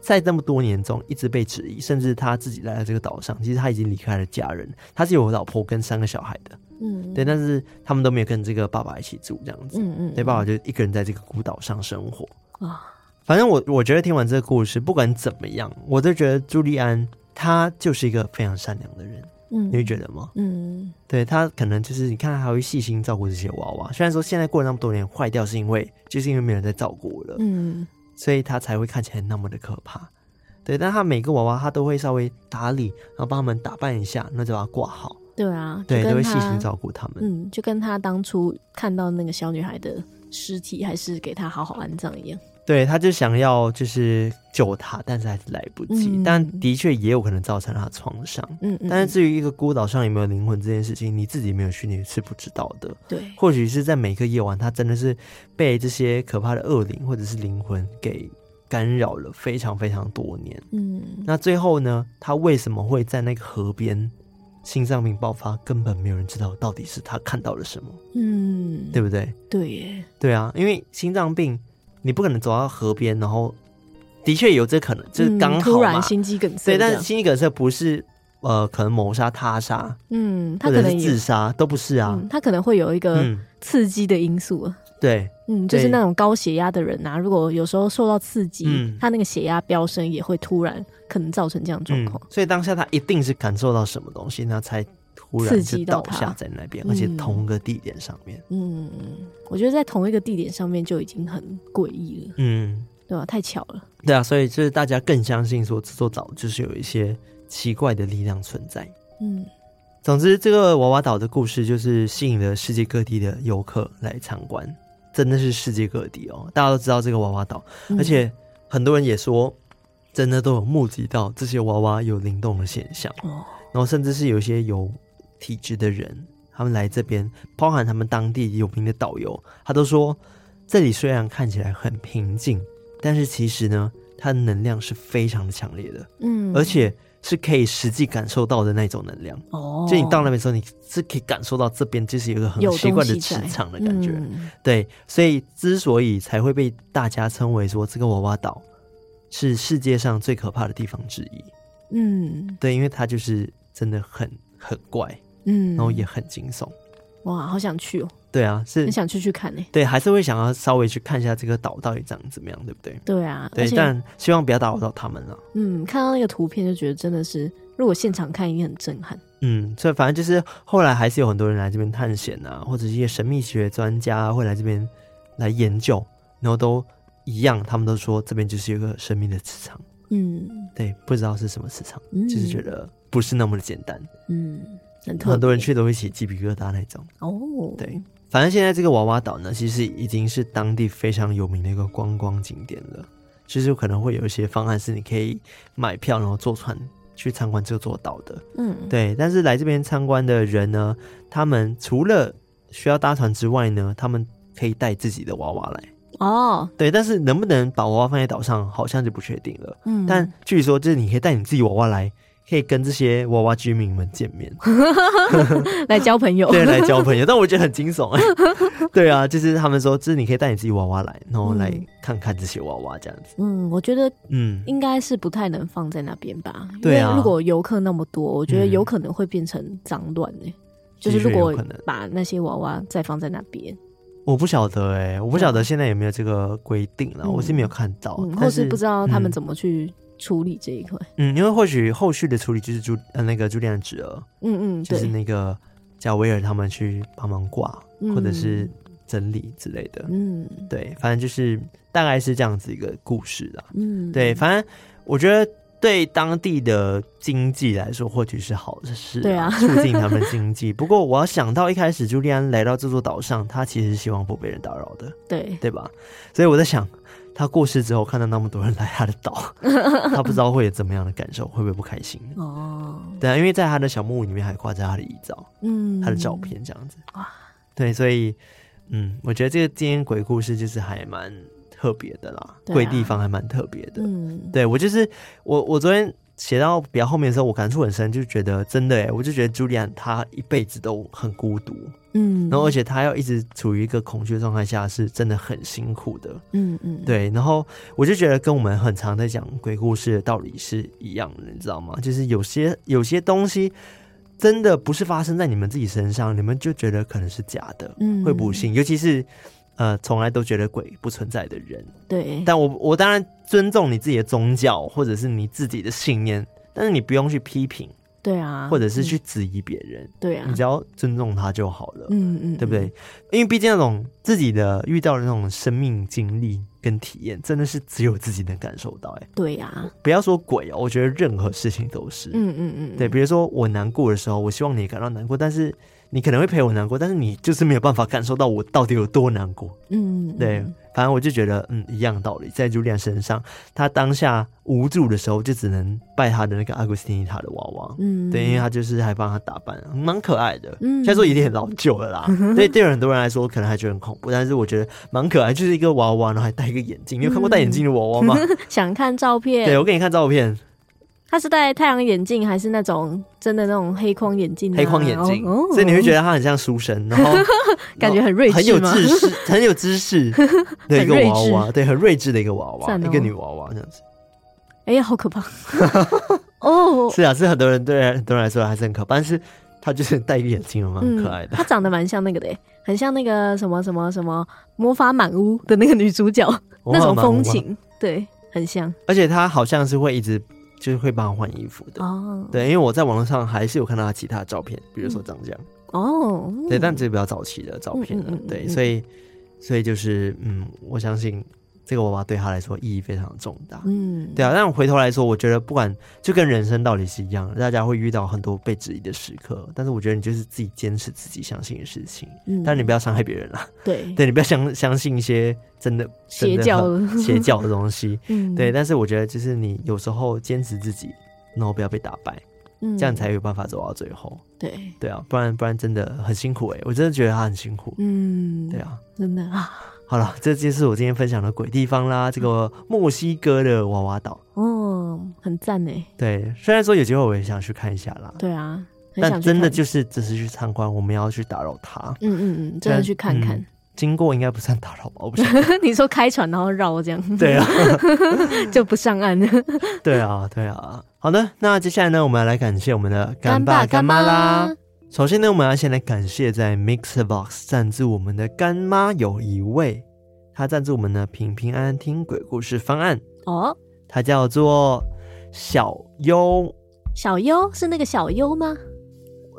在这么多年中一直被质疑，甚至他自己来到这个岛上，其实他已经离开了家人，他是有老婆跟三个小孩的，嗯，对，但是他们都没有跟这个爸爸一起住，这样子，嗯嗯，对，爸爸就一个人在这个孤岛上生活。啊。反正我我觉得听完这个故事，不管怎么样，我都觉得朱利安他就是一个非常善良的人。嗯，你会觉得吗？嗯，对，他可能就是你看他还会细心照顾这些娃娃。虽然说现在过了那么多年坏掉，是因为就是因为没人在照顾了。嗯，所以他才会看起来那么的可怕。对，但他每个娃娃他都会稍微打理，然后帮他们打扮一下，那就把它挂好。对啊，对，都会细心照顾他们。嗯，就跟他当初看到那个小女孩的尸体，还是给她好好安葬一样。对，他就想要就是救他，但是还是来不及。嗯、但的确也有可能造成他创伤。嗯，嗯，但是至于一个孤岛上有没有灵魂这件事情，你自己没有训练是不知道的。对，或许是在每个夜晚，他真的是被这些可怕的恶灵或者是灵魂给干扰了非常非常多年。嗯，那最后呢，他为什么会在那个河边心脏病爆发？根本没有人知道到底是他看到了什么。嗯，对不对？对耶，对啊，因为心脏病。你不可能走到河边，然后的确有这可能，就是刚突然心肌梗塞。对，但是心肌梗塞不是呃，可能谋杀、他杀，嗯，他可能自杀都不是啊，他可能会有一个刺激的因素啊。对，嗯，就是那种高血压的人啊，如果有时候受到刺激，他那个血压飙升，也会突然可能造成这样状况。所以当下他一定是感受到什么东西，那才。突然就倒下在那边，而且同个地点上面。嗯，我觉得在同一个地点上面就已经很诡异了。嗯，对吧？太巧了。对啊，所以就是大家更相信说这座岛就是有一些奇怪的力量存在。嗯，总之这个娃娃岛的故事就是吸引了世界各地的游客来参观，真的是世界各地哦，大家都知道这个娃娃岛，而且很多人也说真的都有目击到这些娃娃有灵动的现象。哦，然后甚至是有一些有。体质的人，他们来这边，包含他们当地有名的导游，他都说这里虽然看起来很平静，但是其实呢，它的能量是非常的强烈的，嗯，而且是可以实际感受到的那种能量。哦，就你到那边的时候，你是可以感受到这边就是有一个很奇怪的磁场的感觉。嗯、对，所以之所以才会被大家称为说这个娃娃岛是世界上最可怕的地方之一。嗯，对，因为它就是真的很很怪。嗯，然后也很惊悚，哇，好想去哦！对啊，是很想去去看呢。对，还是会想要稍微去看一下这个岛到底长怎么样，对不对？对啊，对，但希望不要打扰到他们了。嗯，看到那个图片就觉得真的是，如果现场看一定很震撼。嗯，所以反正就是后来还是有很多人来这边探险啊，或者一些神秘学专家会来这边来研究，然后都一样，他们都说这边就是一个神秘的磁场。嗯，对，不知道是什么磁场，嗯、就是觉得不是那么的简单。嗯。很，很多人去都会起鸡皮疙瘩那种哦。对，反正现在这个娃娃岛呢，其实已经是当地非常有名的一个观光景点了。其实可能会有一些方案是你可以买票，然后坐船去参观这座岛的。嗯，对。但是来这边参观的人呢，他们除了需要搭船之外呢，他们可以带自己的娃娃来。哦，对。但是能不能把娃娃放在岛上，好像就不确定了。嗯，但据说就是你可以带你自己娃娃来。可以跟这些娃娃居民们见面，[LAUGHS] 来交朋友。[LAUGHS] 对，来交朋友。但我觉得很惊悚哎。[LAUGHS] 对啊，就是他们说，就是你可以带你自己娃娃来，然后来看看这些娃娃这样子。嗯，我觉得，嗯，应该是不太能放在那边吧。对啊，如果游客那么多，我觉得有可能会变成脏乱哎。就是如果把那些娃娃再放在那边，我不晓得哎，我不晓得现在有没有这个规定了，我是没有看到，或是不知道他们怎么去。处理这一块，嗯，因为或许后续的处理就是朱呃那个朱莉安的侄儿，嗯嗯，就是那个叫威尔他们去帮忙挂、嗯、或者是整理之类的，嗯，对，反正就是大概是这样子一个故事啦，嗯，对，反正我觉得对当地的经济来说或许是好的事，对啊，促进他们经济。[LAUGHS] 不过我要想到一开始朱利安来到这座岛上，他其实是希望不被人打扰的，[LAUGHS] 对，对吧？所以我在想。他过世之后，看到那么多人来他的岛，[LAUGHS] 他不知道会有怎么样的感受，会不会不开心？哦，对啊，因为在他的小木屋里面还挂着他的遗照，嗯，他的照片这样子。哇，对，所以，嗯，我觉得这个今天鬼故事就是还蛮特别的啦，鬼地方还蛮特别的。嗯，对我就是我，我昨天。写到比较后面的时候，我感触很深，就觉得真的哎，我就觉得朱莉安她一辈子都很孤独，嗯，然后而且她要一直处于一个恐惧状态下，是真的很辛苦的，嗯嗯，对，然后我就觉得跟我们很常在讲鬼故事的道理是一样的，你知道吗？就是有些有些东西真的不是发生在你们自己身上，你们就觉得可能是假的，嗯，会不信，尤其是。呃，从来都觉得鬼不存在的人，对，但我我当然尊重你自己的宗教或者是你自己的信念，但是你不用去批评，对啊，或者是去质疑别人，对啊，你只要尊重他就好了，嗯嗯，对不对？因为毕竟那种自己的遇到的那种生命经历，跟体验，真的是只有自己能感受到。哎，对呀、啊，不要说鬼哦，我觉得任何事情都是。嗯嗯嗯，对，比如说我难过的时候，我希望你感到难过，但是。你可能会陪我难过，但是你就是没有办法感受到我到底有多难过。嗯，对，反正我就觉得，嗯，一样道理，在朱莉安身上，他当下无助的时候，就只能拜他的那个阿古斯蒂尼塔的娃娃。嗯，对，因为他就是还帮他打扮，蛮可爱的。嗯，虽然说有点老旧了啦，所 [LAUGHS] 以对很多人来说可能还觉得很恐怖，但是我觉得蛮可爱，就是一个娃娃，然后还戴一个眼镜。你有看过戴眼镜的娃娃吗？[LAUGHS] 想看照片？对，我给你看照片。他是戴太阳眼镜还是那种真的那种黑框眼镜？黑框眼镜，所以你会觉得他很像书生，然后 [LAUGHS] 感觉很睿智，很有知识，很有知识的一个娃娃，对，很睿智的一个娃娃，一个女娃娃这样子。哎呀，好可怕！[LAUGHS] 哦，是啊，是很多人对很多人来说还是很可怕，但是他就是戴一个眼镜，蛮可爱的。他长得蛮像那个的，很像那个什么什么什么魔法满屋的那个女主角那种风情，对，很像。而且他好像是会一直。就是会帮他换衣服的。哦，对，因为我在网络上还是有看到他其他的照片，比如说长这样。哦，对，但这是比较早期的照片了，对，所以，所以就是，嗯，我相信。这个娃娃对他来说意义非常重大，嗯，对啊。但我回头来说，我觉得不管就跟人生道理是一样的，大家会遇到很多被质疑的时刻，但是我觉得你就是自己坚持自己相信的事情，嗯，[LAUGHS] 但你不要伤害别人了，对，[LAUGHS] 对你不要相相信一些真的邪教 [LAUGHS] 邪教的东西，嗯，对。但是我觉得就是你有时候坚持自己，然后不要被打败，嗯，这样才有办法走到最后，对，对啊，不然不然真的很辛苦哎，我真的觉得他很辛苦，嗯，对啊，真的啊。好了，这就是我今天分享的鬼地方啦。这个墨西哥的娃娃岛，哦，很赞呢。对，虽然说有机会我也想去看一下啦。对啊，但真的就是只是去参观，我们要去打扰他。嗯嗯嗯，真的去看看。经过应该不算打扰吧？我不 [LAUGHS] 想你说开船然后绕这样？对啊，[LAUGHS] 就不上岸。对啊，对啊。好的，那接下来呢，我们要来感谢我们的干爸干妈啦。首先呢，我们要先来感谢在 MixerBox 赞助我们的干妈有一位，她赞助我们的平平安安听鬼故事方案。哦，她叫做小优，小优？是那个小优吗？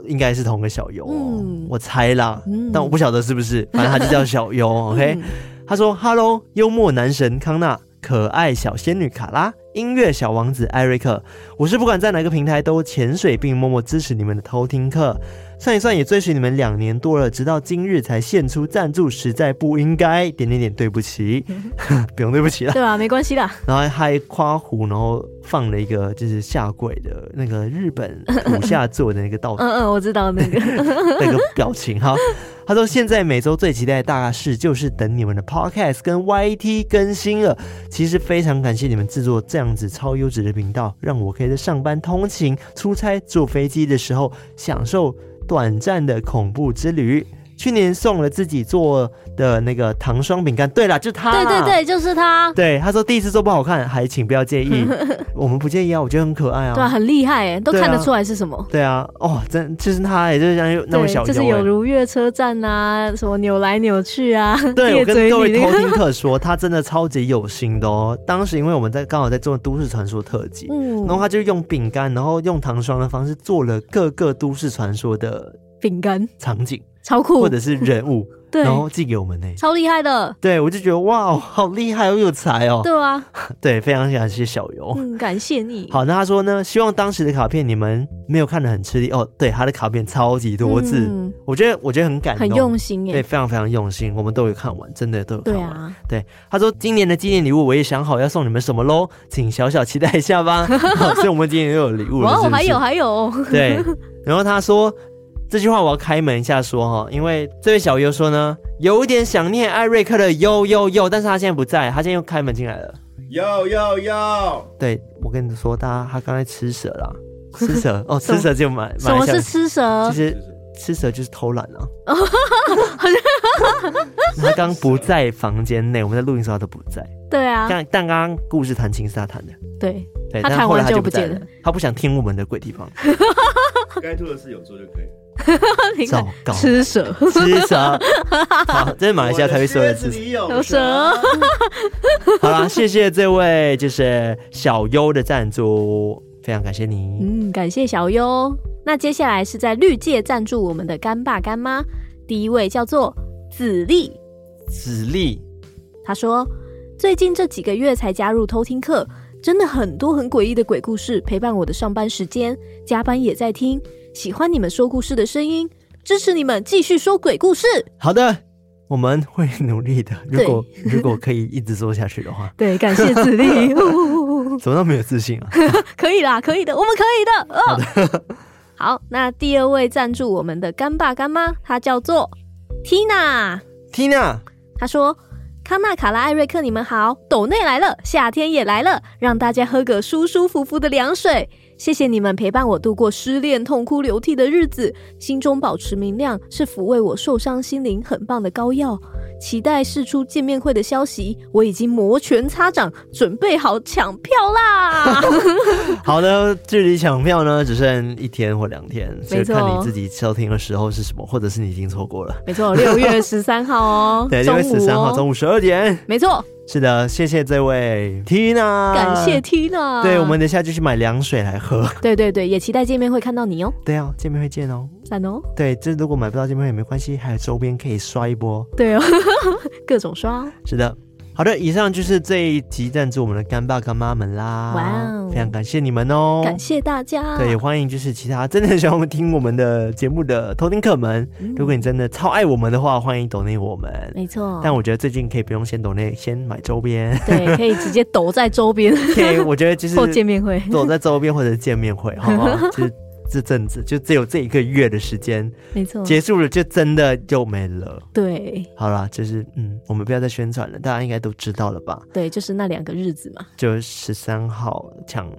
应该是同个小优，嗯，我猜啦，嗯，但我不晓得是不是，反正她就叫小优，[LAUGHS] OK，她说：“Hello，幽默男神康纳，可爱小仙女卡拉。”音乐小王子艾瑞克，我是不管在哪个平台都潜水并默默支持你们的偷听客，算一算也追随你们两年多了，直到今日才献出赞助，实在不应该，点点点，对不起，[LAUGHS] 不用对不起了，对啊，没关系啦。然后还夸胡，然后放了一个就是下跪的那个日本土下座的那个道具，[LAUGHS] 嗯嗯，我知道那个 [LAUGHS] 那个表情哈。他说：“现在每周最期待的大事就是等你们的 Podcast 跟 YT 更新了。其实非常感谢你们制作这样子超优质的频道，让我可以在上班、通勤、出差、坐飞机的时候享受短暂的恐怖之旅。”去年送了自己做的那个糖霜饼干，对了，就他，对对对，就是他。对，他说第一次做不好看，还请不要介意，[LAUGHS] 我们不介意啊，我觉得很可爱啊，对啊，很厉害哎，都看得出来是什么。对啊，哦，真就是他也，就是像那么小，就是有如月车站啊，什么扭来扭去啊。[LAUGHS] 对，[LAUGHS] 我跟各位偷听客说，他真的超级有心的哦。当时因为我们在刚好在做都市传说特辑，嗯，然后他就用饼干，然后用糖霜的方式做了各个都市传说的饼干场景。超酷，或者是人物，[LAUGHS] 对，然后寄给我们呢，超厉害的。对，我就觉得哇，好厉害，好有才哦。对啊，[LAUGHS] 对，非常感谢小游，嗯，感谢你。[LAUGHS] 好，那他说呢，希望当时的卡片你们没有看得很吃力哦。对，他的卡片超级多字，嗯我觉得我觉得很感动，很用心耶，对，非常非常用心，我们都有看完，真的都有看完。对啊，对，他说今年的纪念礼物我也想好要送你们什么喽，请小小期待一下吧。所以我们今年又有礼物了，哦，还有还有，对，然后他说。这句话我要开门一下说哈，因为这位小优说呢，有一点想念艾瑞克的呦呦呦，但是他现在不在，他现在又开门进来了。呦呦呦，对，我跟你说，他他刚才吃蛇了，吃蛇哦，[LAUGHS] 吃蛇就蛮蛮。什么是吃蛇？其实吃蛇就是偷懒了。[LAUGHS] 他刚不在房间内，我们在录音时候他都不在。对啊，但但刚刚故事弹琴是他弹的。对对，但后来他就不见了，他不想听我们的鬼地方。[LAUGHS] 该做的事有做就可以。[LAUGHS] 糟糕，吃蛇，吃蛇，[LAUGHS] 好，这是马来西亚才会说的吃蛇。有蛇。[LAUGHS] 好啦，谢谢这位就是小优的赞助，非常感谢你。嗯，感谢小优。那接下来是在绿界赞助我们的干爸干妈，第一位叫做子立。子立，他说。最近这几个月才加入偷听课，真的很多很诡异的鬼故事陪伴我的上班时间，加班也在听。喜欢你们说故事的声音，支持你们继续说鬼故事。好的，我们会努力的。如果如果可以一直做下去的话，[LAUGHS] 对，感谢子力。[LAUGHS] 怎么那么没有自信啊？[LAUGHS] 可以啦，可以的，我们可以的。哦、好的，好，那第二位赞助我们的干爸干妈，他叫做 Tina。Tina，他说。康纳、卡拉、艾瑞克，你们好！斗内来了，夏天也来了，让大家喝个舒舒服服的凉水。谢谢你们陪伴我度过失恋、痛哭流涕的日子，心中保持明亮，是抚慰我受伤心灵很棒的膏药。期待试出见面会的消息，我已经摩拳擦掌，准备好抢票啦！[LAUGHS] 好的，距离抢票呢，只剩一天或两天，所以看你自己收听的时候是什么，或者是你已经错过了。没错，六月十三号哦，[LAUGHS] 对，六月十三号中午十二点，没错。是的，谢谢这位 Tina，感谢 Tina。对，我们等下就去买凉水来喝。[LAUGHS] 对对对，也期待见面会看到你哦。对啊，见面会见哦。赞哦。对，这如果买不到见面会也没关系，还有周边可以刷一波。对哦，[LAUGHS] 各种刷。是的。好的，以上就是这一集赞助我们的干爸干妈们啦。哇哦，非常感谢你们哦，感谢大家。对，欢迎就是其他真的很喜欢我们听我们的节目的偷听客们，嗯、如果你真的超爱我们的话，欢迎抖内我们。没错，但我觉得最近可以不用先抖内，先买周边。对，可以直接抖在周边。[LAUGHS] 可以，我觉得就是 [LAUGHS] 或见面会，抖在周边或者见面会，好不好？[LAUGHS] 就是。这阵子就只有这一个月的时间，没错，结束了就真的就没了。对，好了，就是嗯，我们不要再宣传了，大家应该都知道了吧？对，就是那两个日子嘛，就十三号抢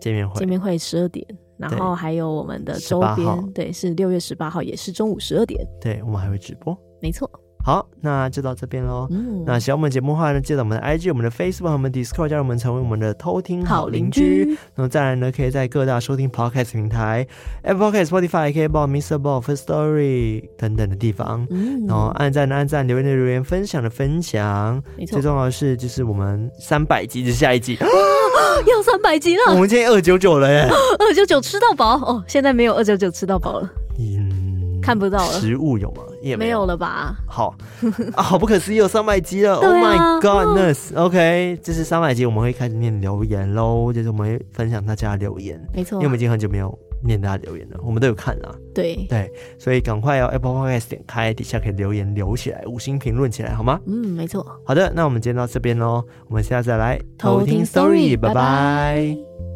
见面会，见面会十二点，然后还有我们的周边，对，是六月十八号，也是中午十二点，对，我们还会直播，没错。好，那就到这边喽。嗯，那喜欢我们节目的话呢，记得我们的 IG、我们的 Facebook 和我们 Discord，加入我们成为我们的偷听好邻居。那么再来呢，可以在各大收听 Podcast 平台，Apple Podcast、Spotify、KKBOX、MixerBox、First Story 等等的地方。嗯，然后按赞的按赞，留言的留言，分享的分享。最重要的是，就是我们三百集的下一集，[GASPS] 要三百集了。[LAUGHS] 我们今天二九九了耶，二九九吃到饱哦。现在没有二九九吃到饱了。嗯，看不到了。食物有吗？也没有，了吧？好啊，好不可思议，有三百集了！[LAUGHS] Oh my goodness！OK，这是三百集，我们会开始念留言喽，就是我们会分享大家的留言，没错，因为我们已经很久没有念大家留言了，我们都有看啊。对对，所以赶快要 Apple Podcast 点开，底下可以留言留起来，五星评论起来，好吗？嗯，没错。好的，那我们今天到这边喽，我们下次再来偷听 Story，拜拜。